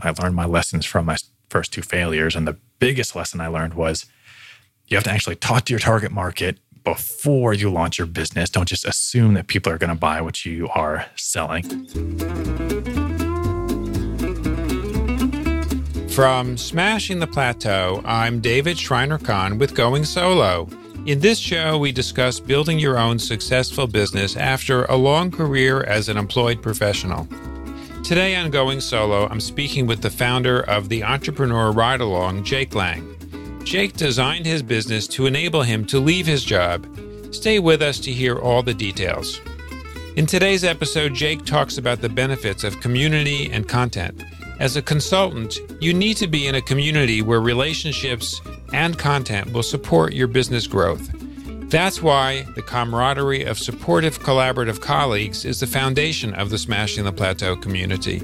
I learned my lessons from my first two failures. And the biggest lesson I learned was you have to actually talk to your target market before you launch your business. Don't just assume that people are going to buy what you are selling. From Smashing the Plateau, I'm David Shriner-Cahn with Going Solo. In this show, we discuss building your own successful business after a long career as an employed professional. Today on Going Solo, I'm speaking with the founder of the Entrepreneur Ride Along, Jake Lane. Jake designed his business to enable him to leave his job. Stay with us to hear all the details. In today's episode, Jake talks about the benefits of community and content. As a consultant, you need to be in a community where relationships and content will support your business growth. That's why the camaraderie of supportive, collaborative colleagues is the foundation of the Smashing the Plateau community.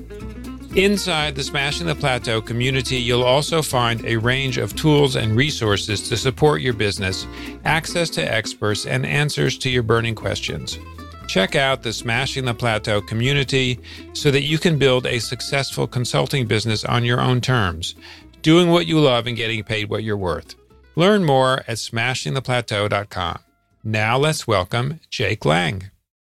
Inside the Smashing the Plateau community, you'll also find a range of tools and resources to support your business, access to experts, and answers to your burning questions. Check out the Smashing the Plateau community so that you can build a successful consulting business on your own terms, doing what you love and getting paid what you're worth. Learn more at smashingtheplateau.com. Now let's welcome Jake Lane.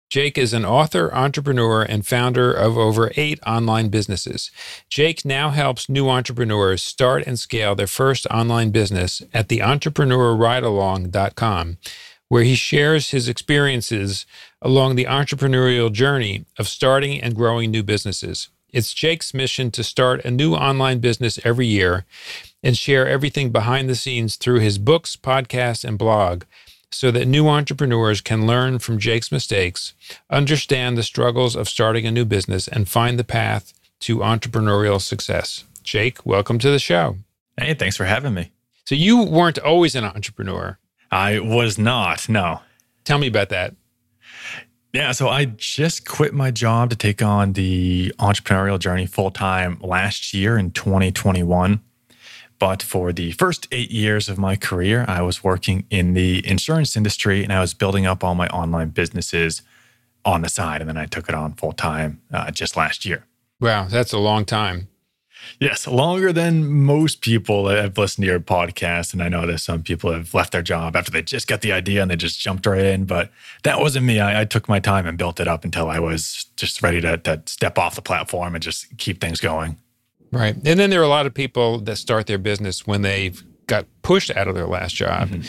Jake is an author, entrepreneur, and founder of over eight online businesses. Jake now helps new entrepreneurs start and scale their first online business at the entrepreneurridealong.com, where he shares his experiences along the entrepreneurial journey of starting and growing new businesses. It's Jake's mission to start a new online business every year and share everything behind the scenes through his books, podcasts, and blog so that new entrepreneurs can learn from Jake's mistakes, understand the struggles of starting a new business, and find the path to entrepreneurial success. Jake, welcome to the show. Hey, thanks for having me. So, you weren't always an entrepreneur. I was not, no. Tell me about that. Yeah, so I just quit my job to take on the entrepreneurial journey full time last year in 2021. But for the first eight years of my career, I was working in the insurance industry and I was building up all my online businesses on the side. And then I took it on full time uh, just last year. Wow, that's a long time. Yes, longer than most people that have listened to your podcast. And I know that some people have left their job after they just got the idea and they just jumped right in. But that wasn't me. I, I took my time and built it up until I was just ready to, to step off the platform and just keep things going. Right. And then there are a lot of people that start their business when they've got pushed out of their last job. Mm-hmm.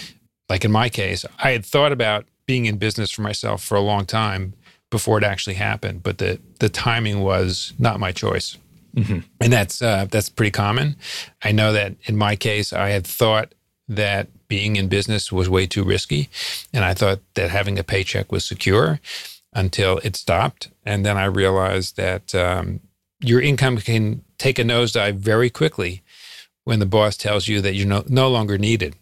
Like in my case, I had thought about being in business for myself for a long time before it actually happened, but the the timing was not my choice. Mm-hmm. And that's uh, that's pretty common. I know that in my case, I had thought that being in business was way too risky, and I thought that having a paycheck was secure until it stopped, and then I realized that um, your income can take a nosedive very quickly when the boss tells you that you're no, no longer needed.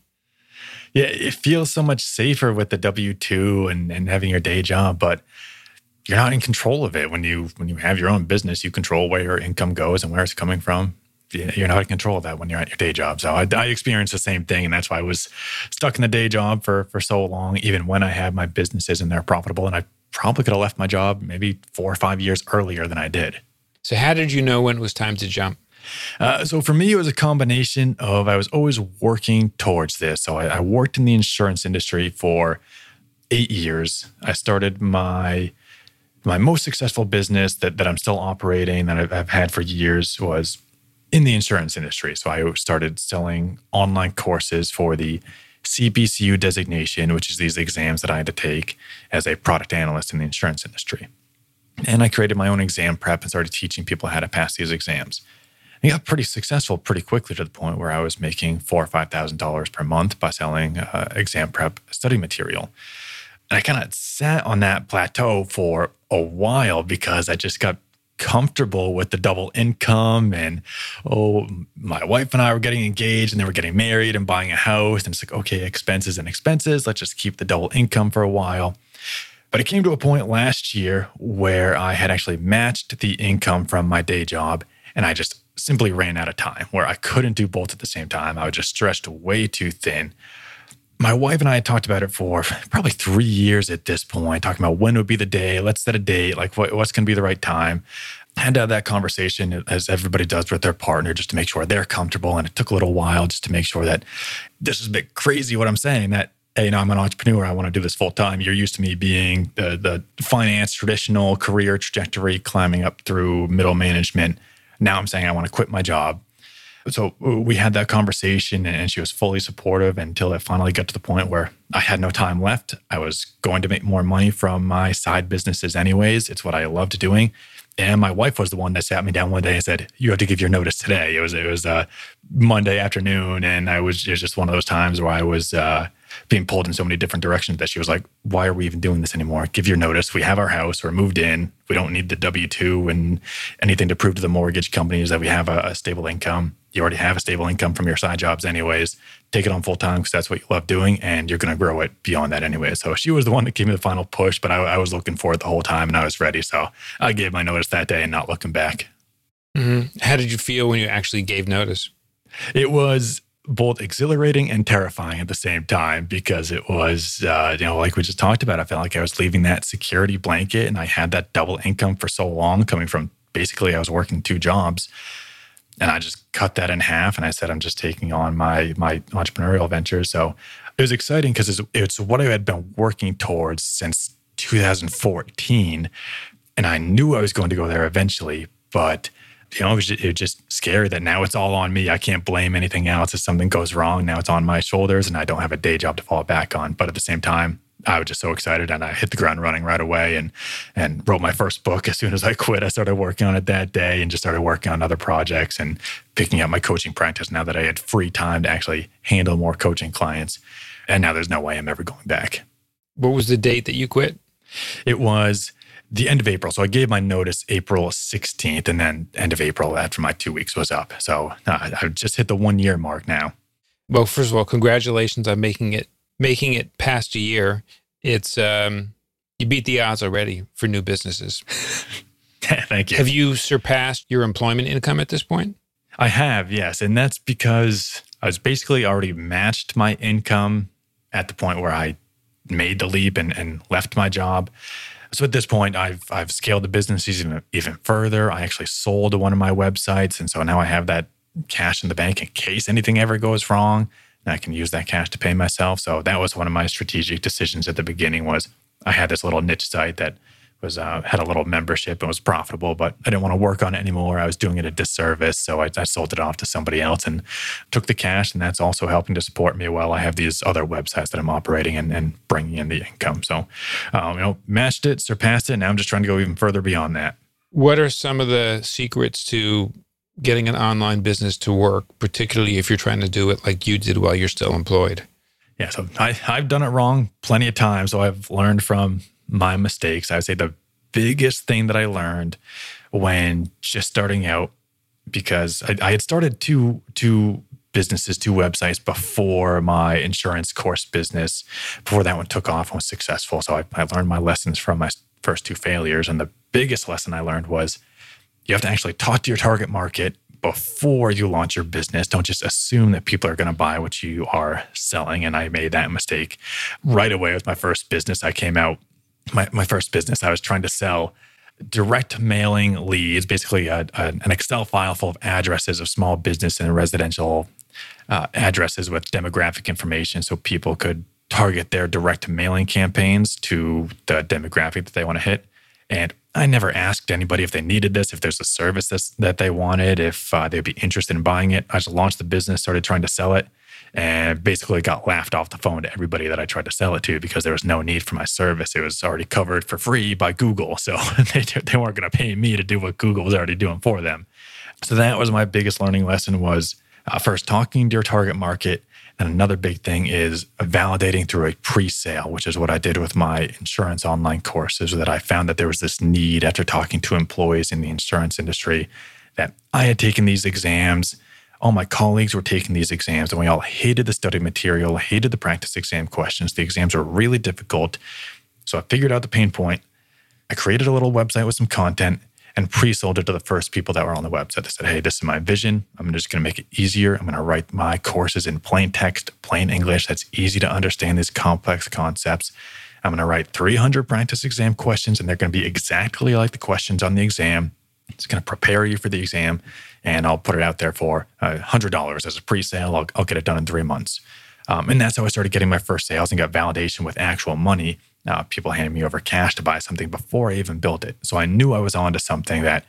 Yeah, it feels so much safer with the W two and, and having your day job, but you're not in control of it. When you when you have your own business, you control where your income goes and where it's coming from. You're not in control of that when you're at your day job. So I, I experienced the same thing, and that's why I was stuck in the day job for for so long. Even when I had my businesses and they're profitable, and I probably could have left my job maybe four or five years earlier than I did. So, how did you know when it was time to jump? Uh, so for me, it was a combination of I was always working towards this. So I, I, worked in the insurance industry for eight years. I started my my most successful business that, that I'm still operating that I've, I've had for years was in the insurance industry. So I started selling online courses for the CPCU designation, which is these exams that I had to take as a product analyst in the insurance industry. And I created my own exam prep and started teaching people how to pass these exams. I got pretty successful pretty quickly to the point where I was making four or five thousand dollars per month by selling uh, exam prep study material. And I kind of sat on that plateau for a while because I just got comfortable with the double income and oh my wife and I were getting engaged and they were getting married and buying a house and it's like okay expenses and expenses let's just keep the double income for a while but it came to a point last year where I had actually matched the income from my day job and I just simply ran out of time where I couldn't do both at the same time. I was just stretched way too thin. My wife and I had talked about it for probably three years at this point, talking about when would be the day, let's set a date, like what, what's going to be the right time. had to uh, have that conversation as everybody does with their partner just to make sure they're comfortable. And it took a little while just to make sure that this is a bit crazy what I'm saying that, hey, you know, I'm an entrepreneur. I want to do this full time. You're used to me being the, the finance traditional career trajectory, climbing up through middle management. Now I'm saying I want to quit my job. So uh, we had that conversation and she was fully supportive until it finally got to the point where I had no time left. I was going to make more money from my side businesses anyways. It's what I loved doing. And my wife was the one that sat me down one day and said, "You have to give your notice today." It was it was uh, Monday afternoon, and I was it was just one of those times where I was uh, being pulled in so many different directions that she was like, "Why are we even doing this anymore? Give your notice. We have our house. We're moved in. We don't need the W two and anything to prove to the mortgage companies that we have a, a stable income. You already have a stable income from your side jobs, anyways. Take it on full time because that's what you love doing, and you're going to grow it beyond that anyway." So she was the one that gave me the final push, but I, I was looking for it the whole time, and I was ready. So I gave my notice that day, and not looking back. Mm-hmm. How did you feel when you actually gave notice? It was both exhilarating and terrifying at the same time because it was, uh, you know, like we just talked about, I felt like I was leaving that security blanket and I had that double income for so long coming from basically I was working two jobs. And I just cut that in half and I said, I'm just taking on my my entrepreneurial venture. So it was exciting because it's, it's what I had been working towards since 2014. And I knew I was going to go there eventually, but you know, it was, just, it was just scary that now it's all on me. I can't blame anything else. If something goes wrong, now it's on my shoulders and I don't have a day job to fall back on. But at the same time, I was just so excited and I hit the ground running right away and and wrote my first book as soon as I quit. I started working on it that day and just started working on other projects and picking up my coaching practice now that I had free time to actually handle more coaching clients. And now there's no way I'm ever going back. What was the date that you quit? It was the end of April. So I gave my notice April 16th, and then end of April after my two weeks was up. So uh, I just hit the one year mark now. Well, first of all, congratulations on making it making it past a year. It's um, you beat the odds already for new businesses. Thank you. Have you surpassed your employment income at this point? I have, yes, and that's because I was basically already matched my income at the point where I made the leap and, and left my job. So at this point, I've I've scaled the business even even further. I actually sold one of my websites, and so now I have that cash in the bank in case anything ever goes wrong. I can use that cash to pay myself. So that was one of my strategic decisions at the beginning. Was I had this little niche site that was uh, had a little membership and was profitable, but I didn't want to work on it anymore. I was doing it a disservice, so I, I, sold it off to somebody else and took the cash, and that's also helping to support me while I have these other websites that I'm operating and, and bringing in the income. So, um, you know, matched it, surpassed it. Now I'm just trying to go even further beyond that. What are some of the secrets to getting an online business to work, particularly if you're trying to do it like you did while you're still employed? Yeah, so I, I've done it wrong plenty of times. So I've learned from my mistakes. I would say the biggest thing that I learned when just starting out, because I, I had started two two businesses, two websites before my insurance course business, before that one took off and was successful. So I, I learned my lessons from my first two failures. And the biggest lesson I learned was you have to actually talk to your target market before you launch your business. Don't just assume that people are going to buy what you are selling. And I made that mistake right away with my first business. I came out my, my first business, I was trying to sell direct mailing leads, basically a, a, an Excel file full of addresses of small business and residential uh, addresses with demographic information so people could target their direct mailing campaigns to the demographic that they want to hit. And I never asked anybody if they needed this, if there's a service that they wanted, if uh, they'd be interested in buying it. I just launched the business, started trying to sell it and basically got laughed off the phone to everybody that I tried to sell it to because there was no need for my service. It was already covered for free by Google. So they, they weren't going to pay me to do what Google was already doing for them. So that was my biggest learning lesson was uh, first talking to your target market. And another big thing is validating through a pre-sale, which is what I did with my insurance online courses, that I found that there was this need after talking to employees in the insurance industry that I had taken these exams all my colleagues were taking these exams and we all hated the study material, hated the practice exam questions. The exams were really difficult. So I figured out the pain point. I created a little website with some content and pre-sold it to the first people that were on the website. They said, "Hey, this is my vision. I'm just going to make it easier. I'm going to write my courses in plain text, plain English that's easy to understand these complex concepts. I'm going to write 300 practice exam questions and they're going to be exactly like the questions on the exam It's going to prepare you for the exam, and I'll put it out there for $100 as a pre sale. I'll, I'll, get it done in three months. Um, and that's how I started getting my first sales and got validation with actual money. Uh, people handing me over cash to buy something before I even built it. So I knew I was onto something that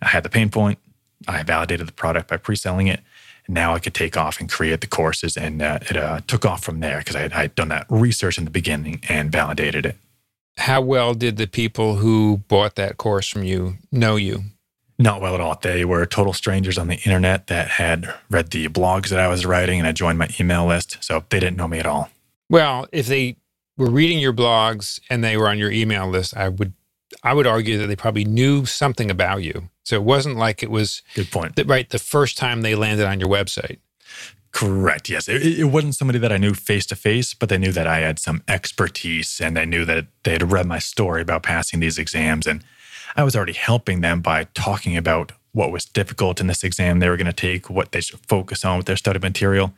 I had the pain point. I validated the product by pre selling it. And now I could take off and create the courses. And uh, it uh, took off from there because I had done that research in the beginning and validated it. How well did the people who bought that course from you know you? Not well at all. They were total strangers on the internet that had read the blogs that I was writing and I joined my email list. So they didn't know me at all. Well, if they were reading your blogs and they were on your email list, I would I would argue that they probably knew something about you. So it wasn't like it was good point. The, right, the first time they landed on your website. Correct. Yes, it, it wasn't somebody that I knew face to face, but they knew that I had some expertise, and they knew that they had read my story about passing these exams, and I was already helping them by talking about what was difficult in this exam they were going to take, what they should focus on with their study material.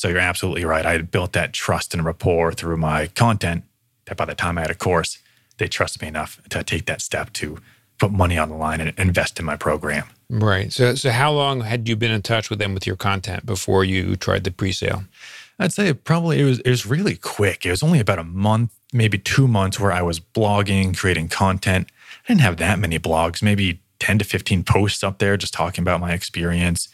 So you're absolutely right. I had built that trust and rapport through my content that by the time I had a course, they trust me enough to take that step to put money on the line and invest in my program. Right. So, so how long had you been in touch with them with your content before you tried the pre-sale? I'd say probably it was it was really quick. It was only about a month, maybe two months, where I was blogging, creating content. I didn't have that many blogs, maybe ten to fifteen posts up there, just talking about my experience.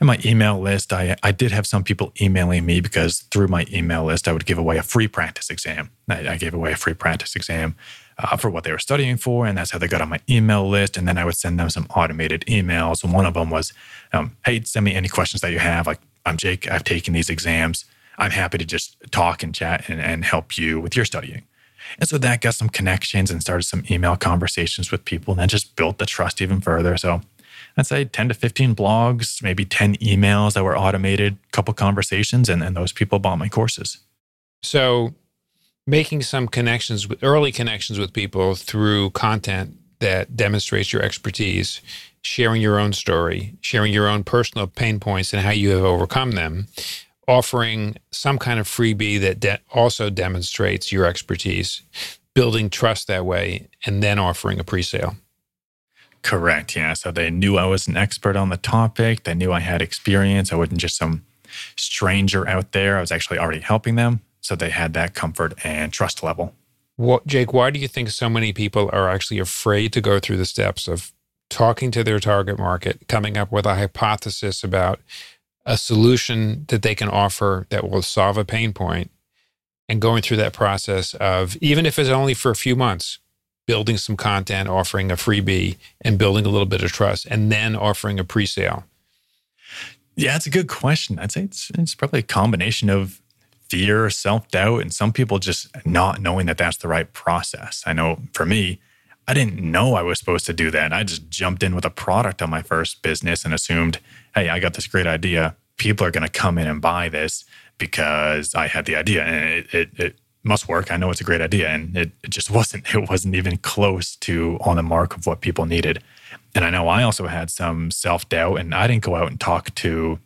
In my email list, I I did have some people emailing me because through my email list, I would give away a free practice exam. I, I gave away a free practice exam uh, for what they were studying for. And that's how they got on my email list. And then I would send them some automated emails. And one of them was, um, hey, send me any questions that you have. Like, I'm Jake, I've taken these exams. I'm happy to just talk and chat and, and help you with your studying. And so that got some connections and started some email conversations with people and then just built the trust even further. So I'd say 10 to 15 blogs, maybe 10 emails that were automated, a couple conversations, and, and those people bought my courses. So making some connections with early connections with people through content that demonstrates your expertise, sharing your own story, sharing your own personal pain points and how you have overcome them, offering some kind of freebie that de- also demonstrates your expertise, building trust that way, and then offering a pre sale. Correct. Yeah. So they knew I was an expert on the topic. They knew I had experience. I wasn't just some stranger out there. I was actually already helping them. So they had that comfort and trust level. What, Jake, why do you think so many people are actually afraid to go through the steps of talking to their target market, coming up with a hypothesis about a solution that they can offer that will solve a pain point, and going through that process of, even if it's only for a few months, building some content, offering a freebie, and building a little bit of trust, and then offering a pre sale? Yeah, it's a good question. I'd say it's, it's probably a combination of fear, self doubt, and some people just not knowing that that's the right process. I know for me, I didn't know I was supposed to do that. I just jumped in with a product on my first business and assumed, hey, I got this great idea. People are going to come in and buy this because I had the idea and it, it, it must work. I know it's a great idea. And it, it just wasn't, it wasn't even close to on the mark of what people needed. And I know I also had some self doubt and I didn't go out and talk to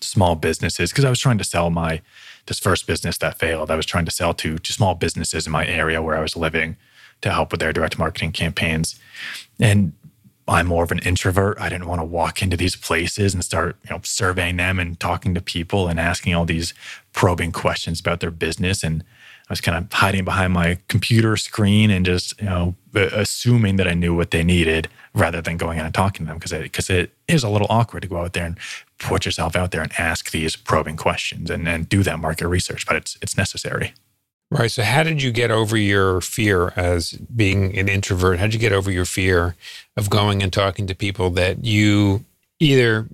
small businesses because I was trying to sell my this first business that failed. I was trying to sell to, to small businesses in my area where I was living to help with their direct marketing campaigns. And I'm more of an introvert. I didn't want to walk into these places and start, you know, surveying them and talking to people and asking all these probing questions about their business. And I was kind of hiding behind my computer screen and just, you know, assuming that I knew what they needed rather than going in and talking to them because it, because it is a little awkward to go out there and put yourself out there and ask these probing questions and, and do that market research, but it's it's necessary. Right. So how did you get over your fear as being an introvert? How did you get over your fear of going and talking to people that you either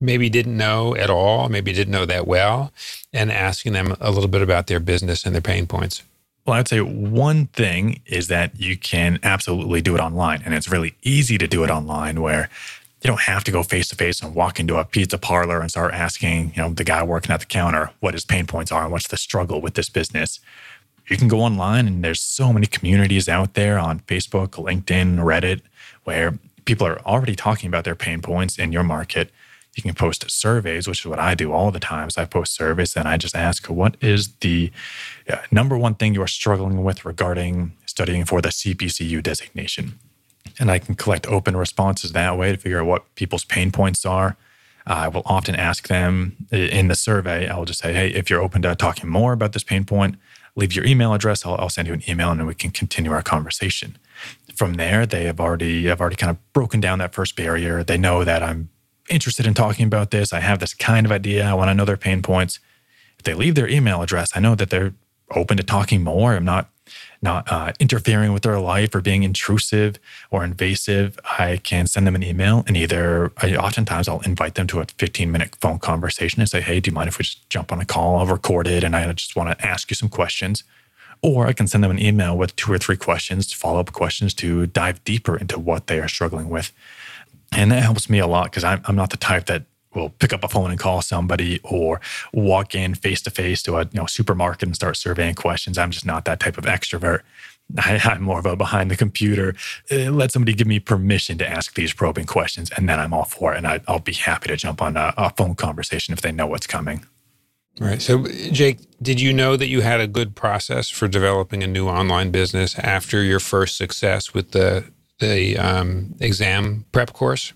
maybe didn't know at all, maybe didn't know that well, and asking them a little bit about their business and their pain points? Well, I'd say one thing is that you can absolutely do it online. And it's really easy to do it online where you don't have to go face to face and walk into a pizza parlor and start asking, you know, the guy working at the counter what his pain points are and what's the struggle with this business. You can go online and there's so many communities out there on Facebook, LinkedIn, Reddit, where people are already talking about their pain points in your market. You can post surveys, which is what I do all the time. So I post surveys and I just ask, what is the uh, number one thing you are struggling with regarding studying for the CPCU designation? and I can collect open responses that way to figure out what people's pain points are. I will often ask them in the survey, I'll just say, hey, if you're open to talking more about this pain point, leave your email address. I'll, I'll send you an email and we can continue our conversation. From there, they have already have already kind of broken down that first barrier. They know that I'm interested in talking about this. I have this kind of idea. I want to know their pain points. If they leave their email address, I know that they're open to talking more. I'm not not uh, interfering with their life or being intrusive or invasive, I can send them an email and either I, oftentimes I'll invite them to a 15 minute phone conversation and say, Hey, do you mind if we just jump on a call? I'll record it and I just want to ask you some questions. Or I can send them an email with two or three questions, follow up questions to dive deeper into what they are struggling with. And that helps me a lot because I'm, I'm not the type that will pick up a phone and call somebody or walk in face to face to a you know supermarket and start surveying questions. I'm just not that type of extrovert. I, am more of a behind the computer. Uh, let somebody give me permission to ask these probing questions, and then I'm all for it. And I, will be happy to jump on a, a phone conversation if they know what's coming. Right. So, Jake, did you know that you had a good process for developing a new online business after your first success with the the um, exam prep course?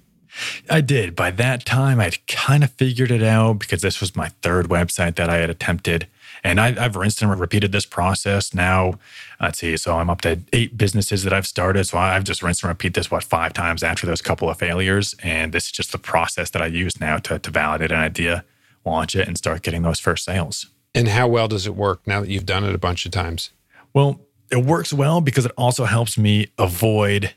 I did. By that time, I'd kind of figured it out because this was my third website that I had attempted. And I, have rinsed and repeated this process now. Let's see. So I'm up to eight businesses that I've started. So I've just rinsed and repeat this, what, five times after those couple of failures. And this is just the process that I use now to, to validate an idea, launch it, and start getting those first sales. And how well does it work now that you've done it a bunch of times? Well, it works well because it also helps me avoid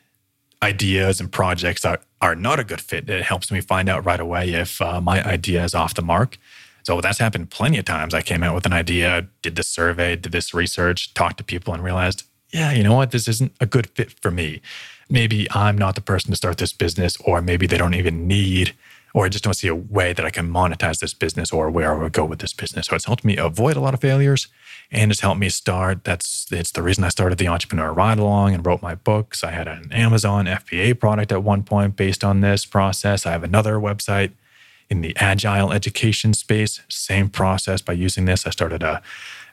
ideas and projects that are not a good fit. It helps me find out right away if uh, my idea is off the mark. So that's happened plenty of times. I came out with an idea, did this survey, did this research, talked to people, and realized, yeah, you know what, this isn't a good fit for me. Maybe I'm not the person to start this business, or maybe they don't even need, or I just don't see a way that I can monetize this business or where I would go with this business. So it's helped me avoid a lot of failures and it's helped me start. That's it's the reason I started the Entrepreneur Ride Along and wrote my books. I had an Amazon FBA product at one point based on this process. I have another website in the agile education space. Same process by using this. I started a,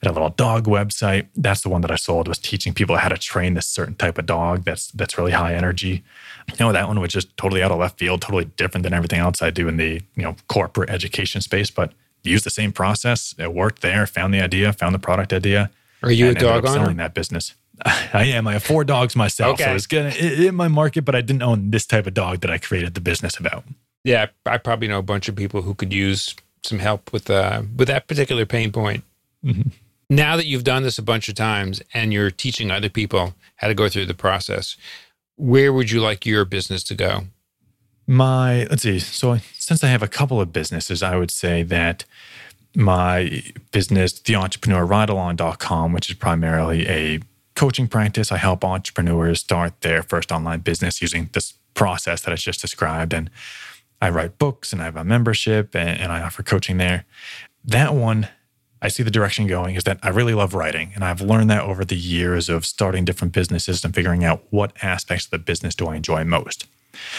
a little dog website. That's the one that I sold. Was teaching people how to train this certain type of dog. That's that's really high energy. You know that one was just totally out of left field, totally different than everything else I do in the you know corporate education space. But used the same process. It worked there. Found the idea. Found the product idea. Are you a dog owner? Selling that business. I am. I have four dogs myself, okay. so it's good in my market. But I didn't own this type of dog that I created the business about. Yeah, I probably know a bunch of people who could use some help with uh, with that particular pain point. Mm-hmm. Now that you've done this a bunch of times and you're teaching other people how to go through the process, where would you like your business to go? My let's see. So since I have a couple of businesses, I would say that my business, theentrepreneurridealong.com, which is primarily a coaching practice. I help entrepreneurs start their first online business using this process that I just described. And I write books and I have a membership and, and I offer coaching there. That one, I see the direction going is that I really love writing. And I've learned that over the years of starting different businesses and figuring out what aspects of the business do I enjoy most.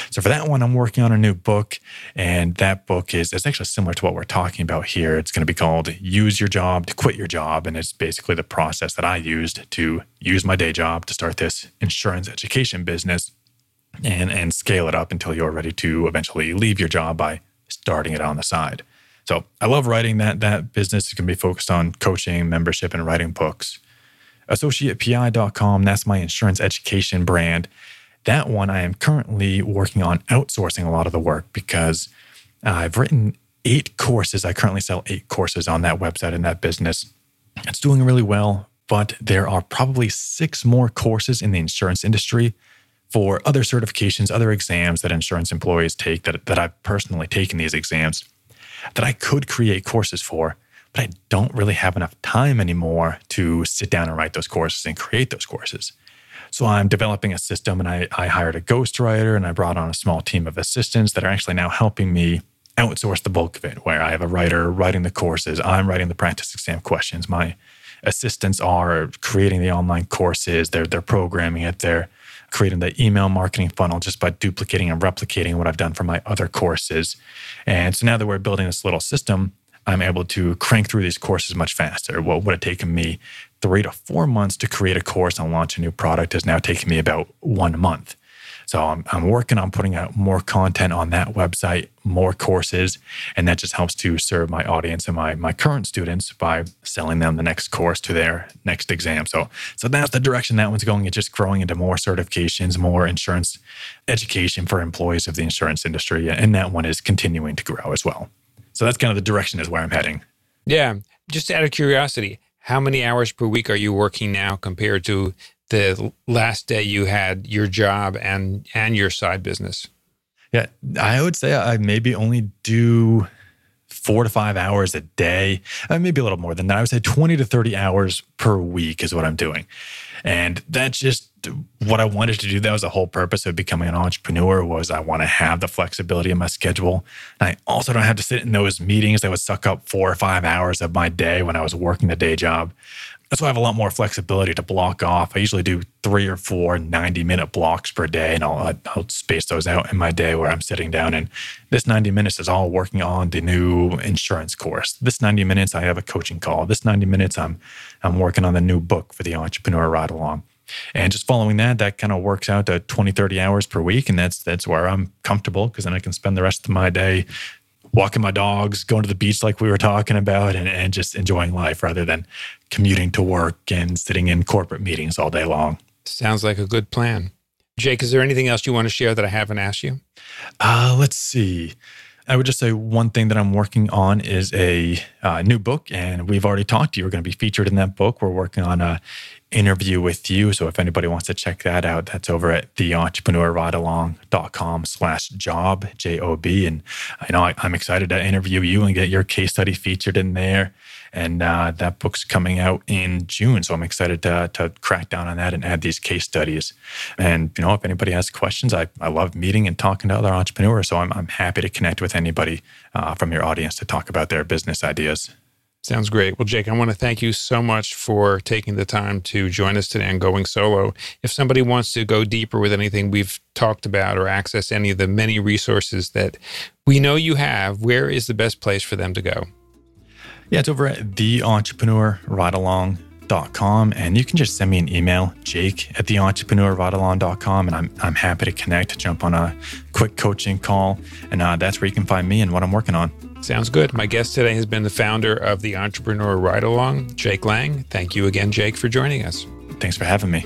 So for that one, I'm working on a new book, and that book is it's actually similar to what we're talking about here. It's going to be called "Use Your Job to Quit Your Job," and it's basically the process that I used to use my day job to start this insurance education business, and and scale it up until you're ready to eventually leave your job by starting it on the side. So I love writing that that business is going to be focused on coaching, membership, and writing books. AssociatePI.com, that's my insurance education brand. That one I am currently working on outsourcing a lot of the work because I've written eight courses. I currently sell eight courses on that website and that business. It's doing really well, but there are probably six more courses in the insurance industry for other certifications, other exams that insurance employees take that, that I've personally taken these exams that I could create courses for, but I don't really have enough time anymore to sit down and write those courses and create those courses. So I'm developing a system and I, I hired a ghostwriter and I brought on a small team of assistants that are actually now helping me outsource the bulk of it, where I have a writer writing the courses, I'm writing the practice exam questions. My assistants are creating the online courses, they're, they're programming it, they're creating the email marketing funnel just by duplicating and replicating what I've done for my other courses. And so now that we're building this little system, I'm able to crank through these courses much faster. What would have taken me three to four months to create a course and launch a new product is now taking me about one month. So I'm, I'm working on putting out more content on that website, more courses, and that just helps to serve my audience and my my current students by selling them the next course to their next exam. So so that's the direction that one's going. It's just growing into more certifications, more insurance education for employees of the insurance industry, and that one is continuing to grow as well. So that's kind of the direction is where I'm heading. Yeah, just out of curiosity, how many hours per week are you working now compared to the last day you had your job and and your side business? Yeah, I would say I maybe only do four to five hours a day, uh, maybe a little more than that. I would say 20 to 30 hours per week is what I'm doing. And that's just what I wanted to do. That was the whole purpose of becoming an entrepreneur was I want to have the flexibility in my schedule. And I also don't have to sit in those meetings that would suck up four or five hours of my day when I was working the day job. That's why I have a lot more flexibility to block off. I usually do three or four 90 minute blocks per day, and I'll, I'll space those out in my day where I'm sitting down. And this 90 minutes is all working on the new insurance course. This 90 minutes, I have a coaching call. This 90 minutes, I'm, I'm working on the new book for the entrepreneur ride along. And just following that, that kind of works out to 20, 30 hours per week. And that's that's where I'm comfortable because then I can spend the rest of my day walking my dogs, going to the beach like we were talking about, and, and just enjoying life rather than commuting to work and sitting in corporate meetings all day long. Sounds like a good plan. Jake, is there anything else you want to share that I haven't asked you? Uh, let's see. I would just say one thing that I'm working on is a uh, new book, and we've already talked to you. We're going to be featured in that book. We're working on a interview with you. So if anybody wants to check that out, that's over at theentrepreneurridealong.com slash job, J-O-B. And I know I, am excited to interview you and get your case study featured in there. And uh, that book's coming out in June. So I'm excited to, to crack down on that and add these case studies. And, you know, if anybody has questions, I, I love meeting and talking to other entrepreneurs. So I'm, I'm happy to connect with anybody uh, from your audience to talk about their business ideas. Sounds great. Well, Jake, I want to thank you so much for taking the time to join us today and Going Solo. If somebody wants to go deeper with anything we've talked about or access any of the many resources that we know you have, where is the best place for them to go? Yeah, it's over at theentrepreneurridealong.com and you can just send me an email, jake at theentrepreneurridealong.com, and I'm, I'm happy to connect, jump on a quick coaching call, and uh, that's where you can find me and what I'm working on. Sounds good. My guest today has been the founder of the Entrepreneur Ride Along, Jake Lane. Thank you again, Jake, for joining us. Thanks for having me.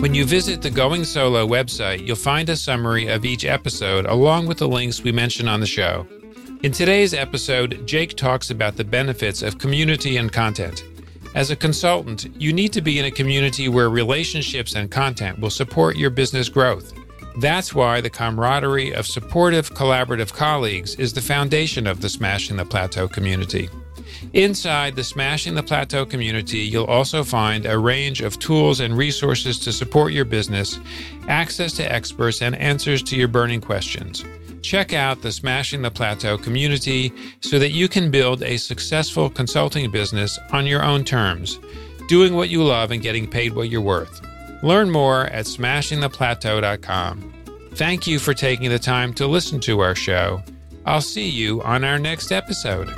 When you visit the Going Solo website, you'll find a summary of each episode along with the links we mention on the show. In today's episode, Jake talks about the benefits of community and content. As a consultant, you need to be in a community where relationships and content will support your business growth. That's why the camaraderie of supportive, collaborative colleagues is the foundation of the Smashing the Plateau community. Inside the Smashing the Plateau community, you'll also find a range of tools and resources to support your business, access to experts, and answers to your burning questions. Check out the Smashing the Plateau community so that you can build a successful consulting business on your own terms, doing what you love and getting paid what you're worth. Learn more at smashingtheplateau.com. Thank you for taking the time to listen to our show. I'll see you on our next episode.